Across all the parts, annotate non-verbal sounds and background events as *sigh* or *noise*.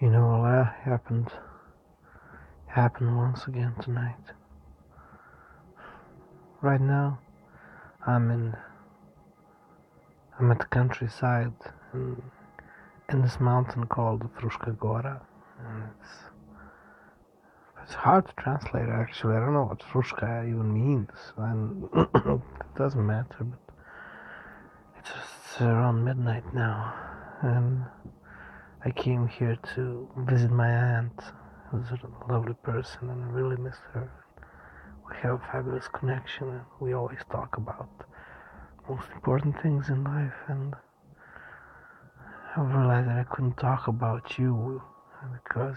You know, all that happened happened once again tonight. Right now, I'm in I'm at the countryside in, in this mountain called Frushka Gora, and it's it's hard to translate actually. I don't know what Frushka even means, and *coughs* it doesn't matter. But it's just around midnight now, and I came here to visit my aunt, who's a lovely person, and I really miss her. We have a fabulous connection, and we always talk about most important things in life. And I realized that I couldn't talk about you because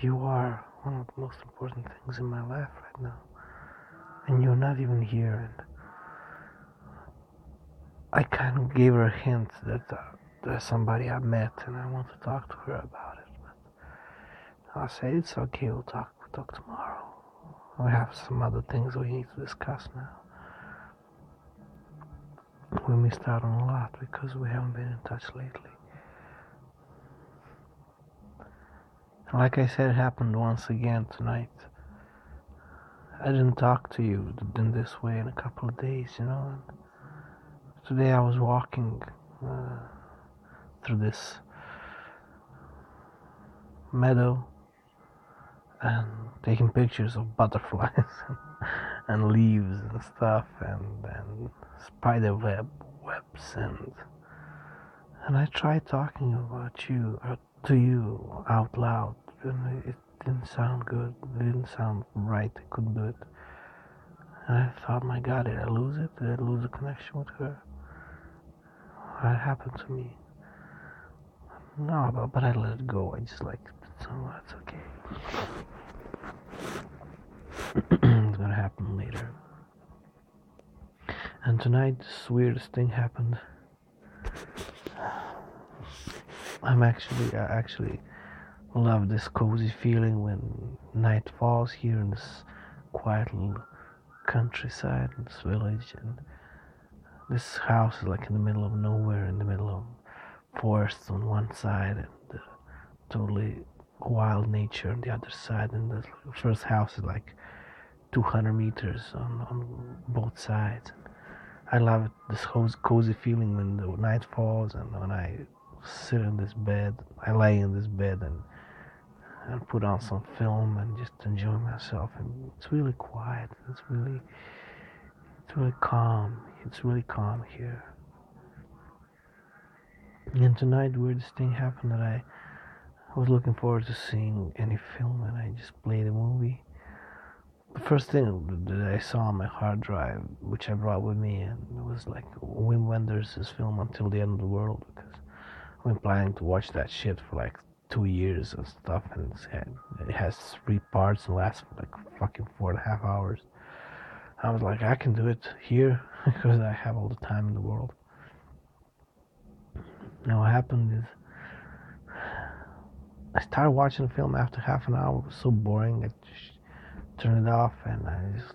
you are one of the most important things in my life right now, and you're not even here. And I kind of gave her a hint that. Uh, there's somebody I met and I want to talk to her about it. But I said it's okay. We'll talk. We'll talk tomorrow. We have some other things we need to discuss now. We missed out on a lot because we haven't been in touch lately. Like I said, it happened once again tonight. I didn't talk to you in this way in a couple of days, you know. Today I was walking. Uh, through this meadow and taking pictures of butterflies *laughs* and leaves and stuff and, and spider web webs and and I tried talking about you uh, to you out loud and it didn't sound good it didn't sound right I couldn't do it. And I thought my god did I lose it? Did I lose a connection with her? What happened to me no, but, but I let it go. I just like so that's okay. *clears throat* it's gonna happen later. And tonight, this weirdest thing happened. I'm actually, I actually love this cozy feeling when night falls here in this quiet little countryside, this village, and this house is like in the middle of nowhere, in the middle of forest on one side and the totally wild nature on the other side. And the first house is like 200 meters on, on both sides. I love it this whole cozy feeling when the night falls and when i sit in this bed i lay in this bed and and put on some film and just enjoy myself. And it's really quiet it's really it's really calm it's really calm here and tonight, weirdest thing happened that I, was looking forward to seeing any film, and I just played a movie. The first thing that I saw on my hard drive, which I brought with me, and it was like Wim Wenders' film Until the End of the World, because I've been planning to watch that shit for like two years and stuff, and it has three parts and lasts for like fucking four and a half hours. I was like, I can do it here *laughs* because I have all the time in the world. Now what happened is I started watching the film after half an hour. It was so boring. I just turned it off and I just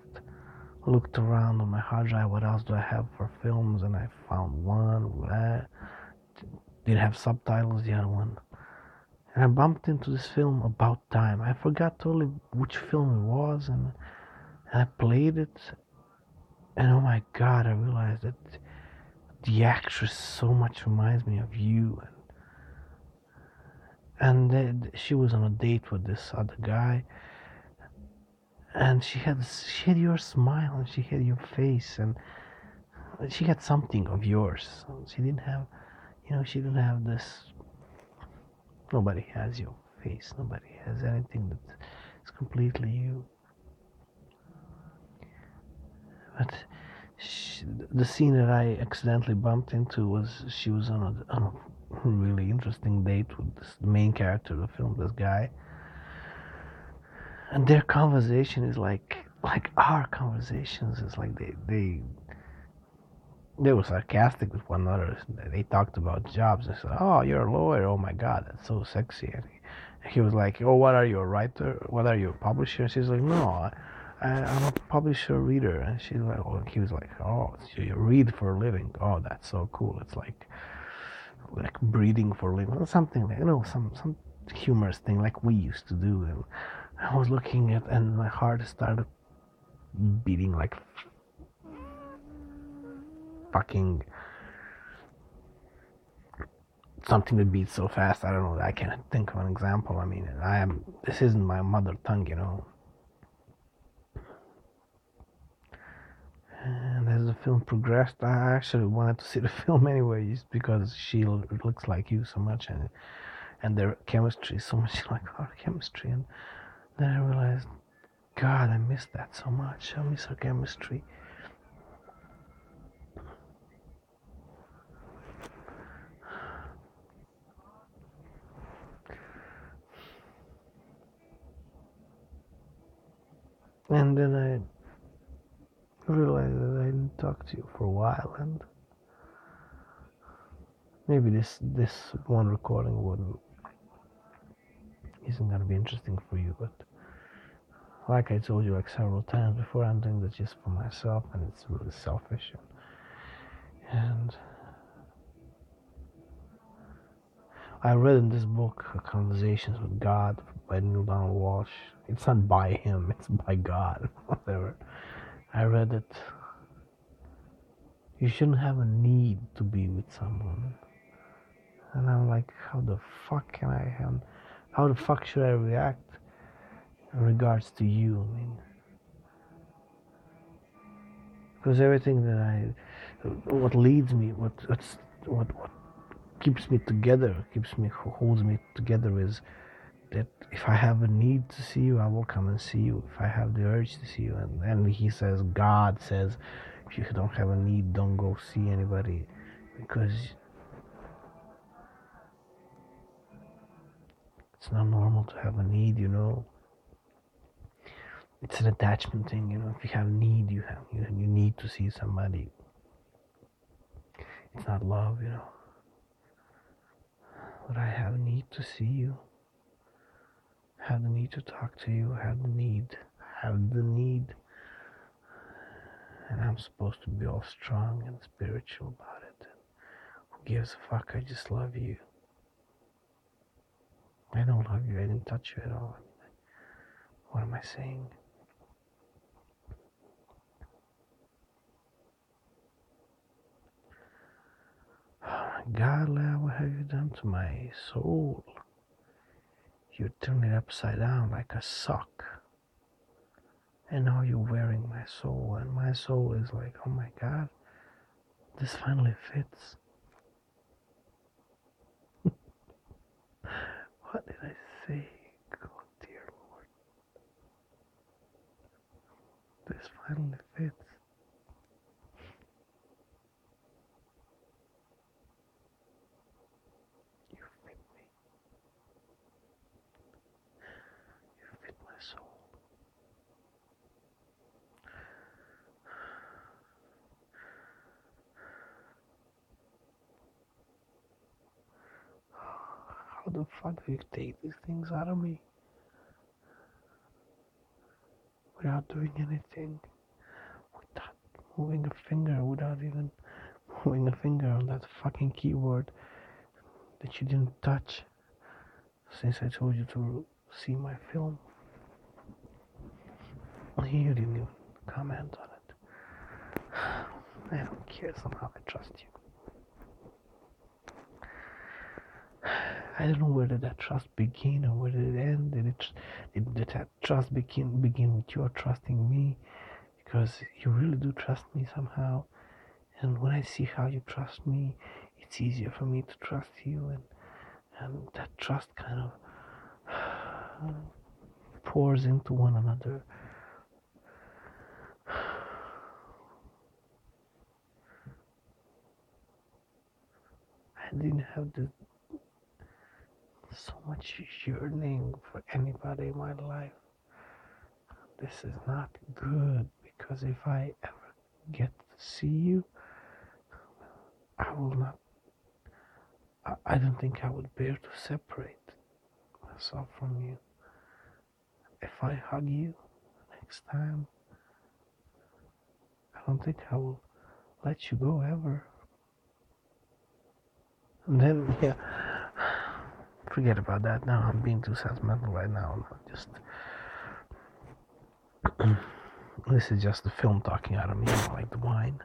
looked around on my hard drive. What else do I have for films? And I found one that did have subtitles. The other one, and I bumped into this film about time. I forgot totally which film it was, and, and I played it. And oh my god, I realized that the actress so much reminds me of you and and she was on a date with this other guy and she had she had your smile and she had your face and she had something of yours. She didn't have you know she didn't have this nobody has your face nobody has anything that is completely you. But she, the scene that I accidentally bumped into was she was on a, on a really interesting date with this, the main character of the film, this guy, and their conversation is like like our conversations. It's like they they they were sarcastic with one another. They talked about jobs. They said, "Oh, you're a lawyer. Oh my God, that's so sexy." And he, he was like, "Oh, what are you a writer? What are you a publisher?" And she's like, "No." I'm a publisher reader. And she's like, oh, he was like, oh, you read for a living. Oh, that's so cool. It's like, like breathing for a living, something like you know, some some humorous thing like we used to do. And I was looking at, and my heart started beating like fucking something that beats so fast. I don't know. I can't think of an example. I mean, I am. This isn't my mother tongue, you know. And as the film progressed, I actually wanted to see the *laughs* film anyway, just because she looks like you so much, and and their chemistry is so much *laughs* like our chemistry. And then I realized, God, I miss that so much. I miss our chemistry. And then I realized that I didn't talk to you for a while, and maybe this this one recording wouldn't isn't gonna be interesting for you, but like I told you like several times before, I'm doing this just for myself, and it's really selfish. And I read in this book Conversations with God by Neale Donald Walsch. It's not by him, it's by God. *laughs* Whatever. I read it. You shouldn't have a need to be with someone. And I'm like, how the fuck can I have, how the fuck should I react in regards to you? I mean, because everything that I, what leads me, what, what, what keeps me together, keeps me, holds me together is that if I have a need to see you, I will come and see you. If I have the urge to see you, and then he says, God says, if you don't have a need, don't go see anybody, because it's not normal to have a need, you know. It's an attachment thing, you know. If you have need, you have you, you need to see somebody. It's not love, you know. But I have need to see you have the need to talk to you, have the need, have the need. And I'm supposed to be all strong and spiritual about it. And Who gives a fuck? I just love you. I don't love you. I didn't touch you at all. What am I saying? *sighs* God, what have you done to my soul? You turn it upside down like a sock. And now you're wearing my soul, and my soul is like, oh my god, this finally fits. *laughs* what did I say? Oh dear Lord. This finally fits. How the fuck do you take these things out of me? Without doing anything, without moving a finger, without even moving a finger on that fucking keyboard that you didn't touch since I told you to see my film. You didn't even comment on it. *sighs* I don't care, somehow I trust you. I don't know where did that trust begin or where did it end. Did it did, did that trust begin begin with your trusting me? Because you really do trust me somehow. And when I see how you trust me, it's easier for me to trust you and and that trust kind of *sighs* pours into one another. *sighs* I didn't have the so much yearning for anybody in my life. This is not good because if I ever get to see you, I will not. I, don't think I would bear to separate myself from you. If I hug you next time, I don't think I will let you go ever. And then, *laughs* yeah, forget about that now. I'm being too sentimental right now. Just *clears throat* this is just the film talking out of me, like the wine.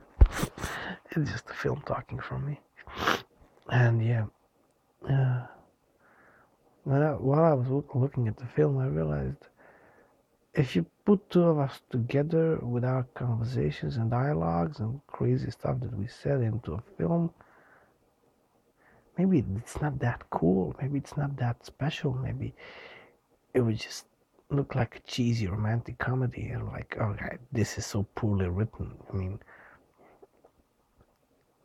It's just the film talking from me. And yeah, uh, while I was looking at the film, I realized if you put two of us together with our conversations and dialogues and crazy stuff that we said into a film, maybe it's not that cool. Maybe it's not that special. Maybe it would just look like a cheesy romantic comedy and like, okay, this is so poorly written. I mean,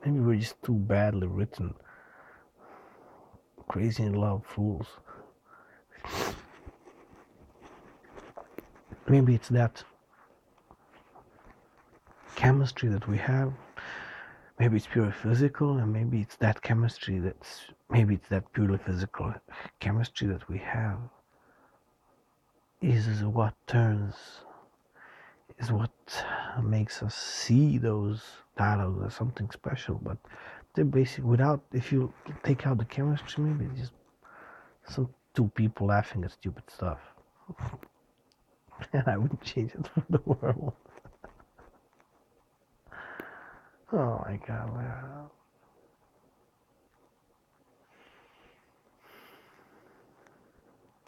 maybe we're just too badly written. Crazy in love fools. Maybe it's that chemistry that we have. Maybe it's purely physical, and maybe it's that chemistry that's maybe it's that purely physical chemistry that we have is what turns is what makes us see those dialogues as something special. But they're basic without if you take out the chemistry maybe just some two people laughing at stupid stuff. *laughs* And i wouldn't change it for the world oh my god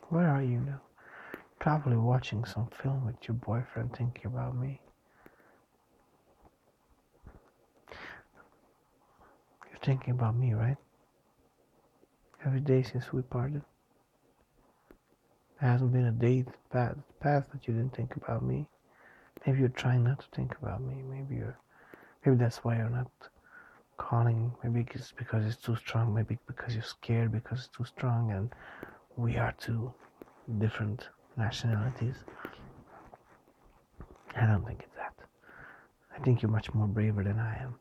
where are you now Probably watching some film with your boyfriend thinking about me. You're thinking about me, right? Every day since we parted. There hasn't been a day past that you didn't think about me. Maybe you're trying not to think about me. Maybe you're, maybe that's why you're not calling. Maybe it's because it's too strong. Maybe because you're scared because it's too strong, and we are two different nationalities. I don't think it's that. I think you're much more braver than I am.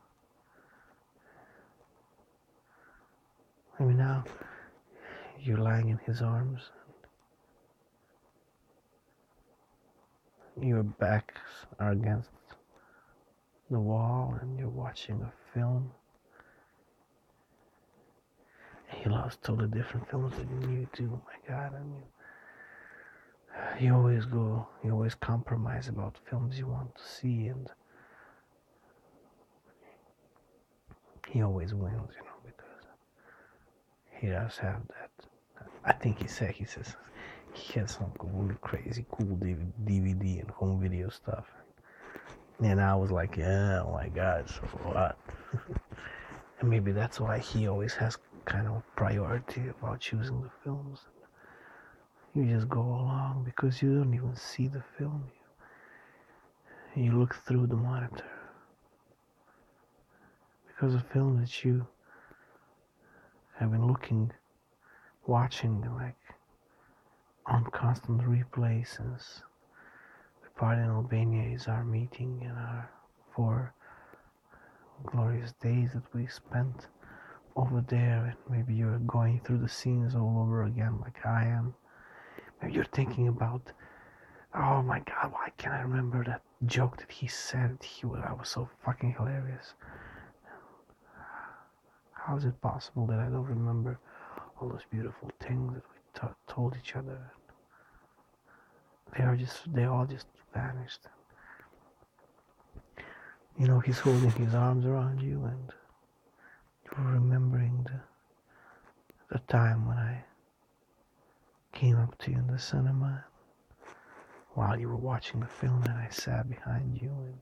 I mean, now you're lying in his arms. Your backs are against the wall and you're watching a film. And He loves totally different films than you do. Oh my God, I mean, you always go, you always compromise about films you want to see, and he always wins, you know, because he does have that. I think he said he says he has some really crazy cool DVD and home video stuff, and I was like, yeah, oh my god, so what? *laughs* and maybe that's why he always has kind of priority about choosing the films. You just go along because you don't even see the film. You, you look through the monitor. Because the film that you have been looking, watching, like on constant replay since in Albania is our meeting and our four glorious days that we spent over there and maybe you're going through the scenes all over again like I am Maybe you're thinking about, oh my god, why can't I remember that joke that he said? He was, I was so fucking hilarious. How is it possible that I don't remember all those beautiful things that we t- told each other? They are just, they all just vanished. You know, he's holding his arms around you and you're remembering the, the time when I came up to you in the cinema while you were watching the film and I sat behind you and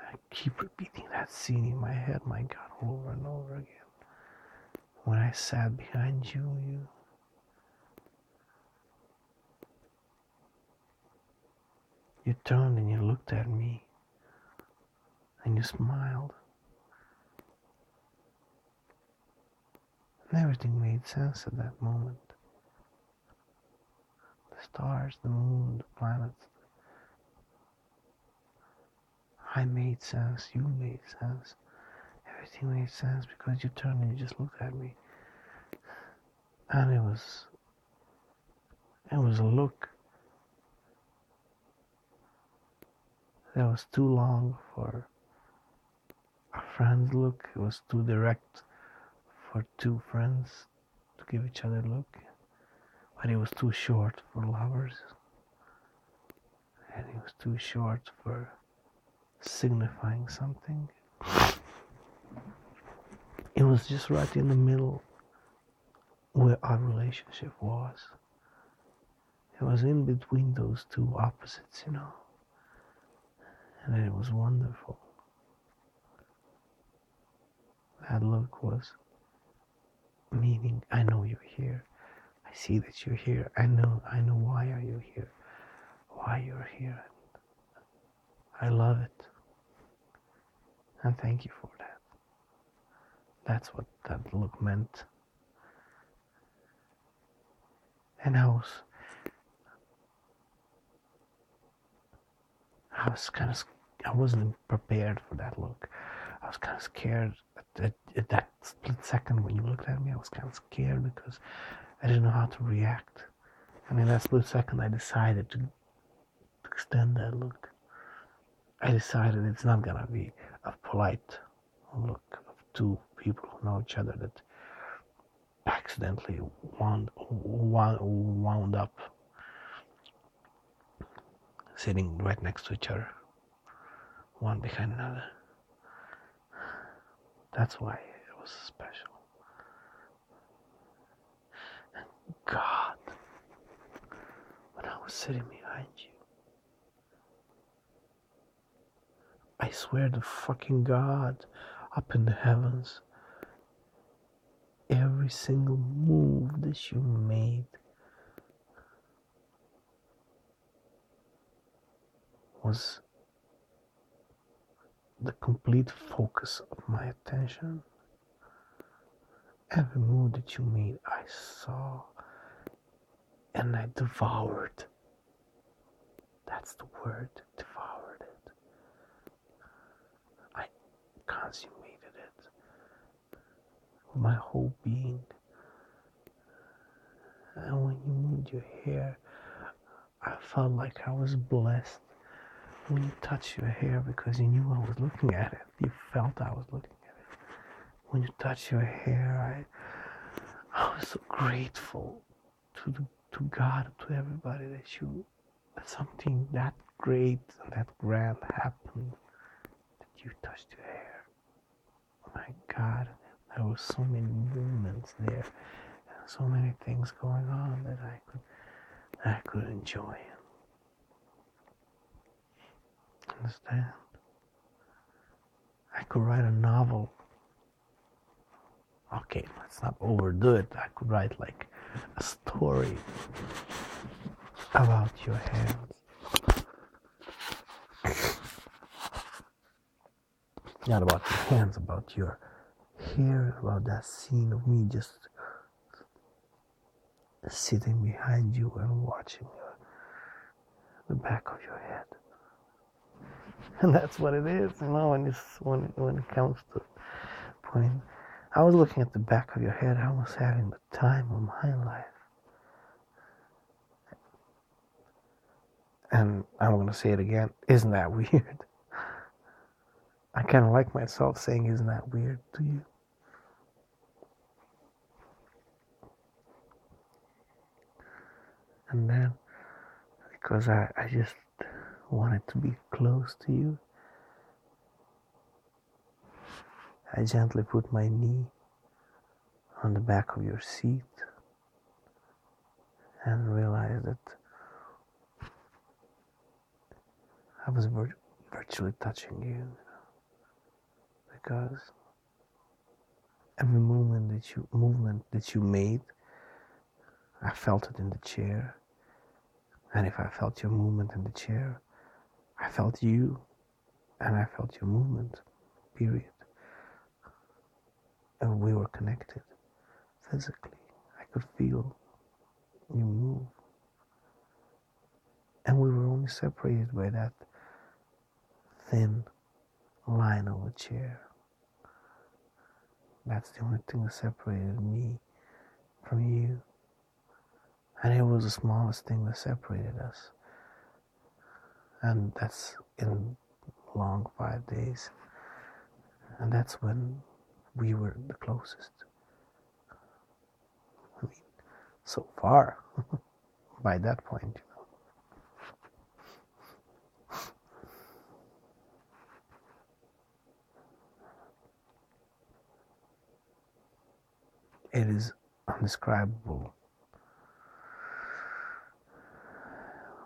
I keep repeating that scene in my head, my God, over and over again. When I sat behind you, you you turned and you looked at me and you smiled. And everything made sense at that moment The stars, the moon, the planets. I made sense, you made sense. Everything made sense because you turned and you just looked at me. And it was it was a look that was too long for a friend's look. It was too direct for two friends to give each other a look, but it was too short for lovers, and it was too short for signifying something. It was just right in the middle where our relationship was. It was in between those two opposites, you know. And it was wonderful. That look was meaning I know you're here. I see that you're here. I know I know why are you here. Why you're here. I love it. And thank you for that. That's what that look meant. And I was I was kind of I wasn't prepared for that look. I was kind of scared at, at, that split second when you looked at me. I was kind of scared because I didn't know how to react. And in that split second, I decided to, extend that look. I decided it's not gonna be a polite look of two people who know each other that accidentally wound, wound, wound up sitting right next to each other, one behind another. That's why it was special. And God, when I was sitting behind you, I swear to fucking God up in the heavens, every single move that you made was the complete focus of my attention. Every move that you made, I saw and I devoured. That's the word, devoured it. I consummated it with my whole being. And when you moved your hair, I felt like I was blessed when you touch your hair because you knew I was looking at it. You felt I was looking at it. When you touch your hair, I, I was so grateful to the, to God, to everybody that you that something that great and that grand happened that you touched your hair. Oh my God, there were so many movements there, and so many things going on that I could I could enjoy. Understand? I could write a novel. Okay, let's not overdo it. I could write like a story about your hands. Not about your hands, about your hair, about that scene of me just sitting behind you and watching your, the back of your head *laughs* and that's what it is, you know. When it's when when it comes to point, I was looking at the back of your head. I was having the time of my life, and I'm gonna say it again. Isn't that *laughs* weird? I kind of like myself saying, "Isn't that weird?" to you. And then, because I, I just wanted to be close to you. I gently put my knee on the back of your seat and realized that I was vir- virtually touching you because every movement that you movement that you made I felt it in the chair and if I felt your movement in the chair I felt you and I felt your movement, period. And we were connected physically. I could feel you move. And we were only separated by that thin line of a chair. That's the only thing that separated me from you. And it was the smallest thing that separated us and that's in long five days and that's when we were the closest I mean, so far *laughs* by that point, you know. It is undescribable.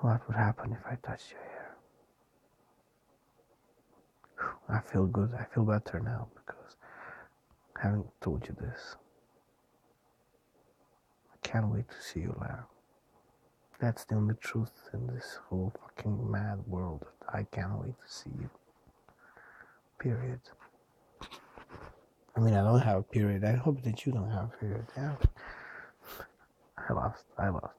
What would happen if I touched your hair? I feel good. I feel better now because having told you this. I can't wait to see you laugh. That's the only truth in this whole fucking mad world. I can't wait to see you. Period. I mean, I don't have a period. I hope that you don't have a period. Yeah. I lost. I lost.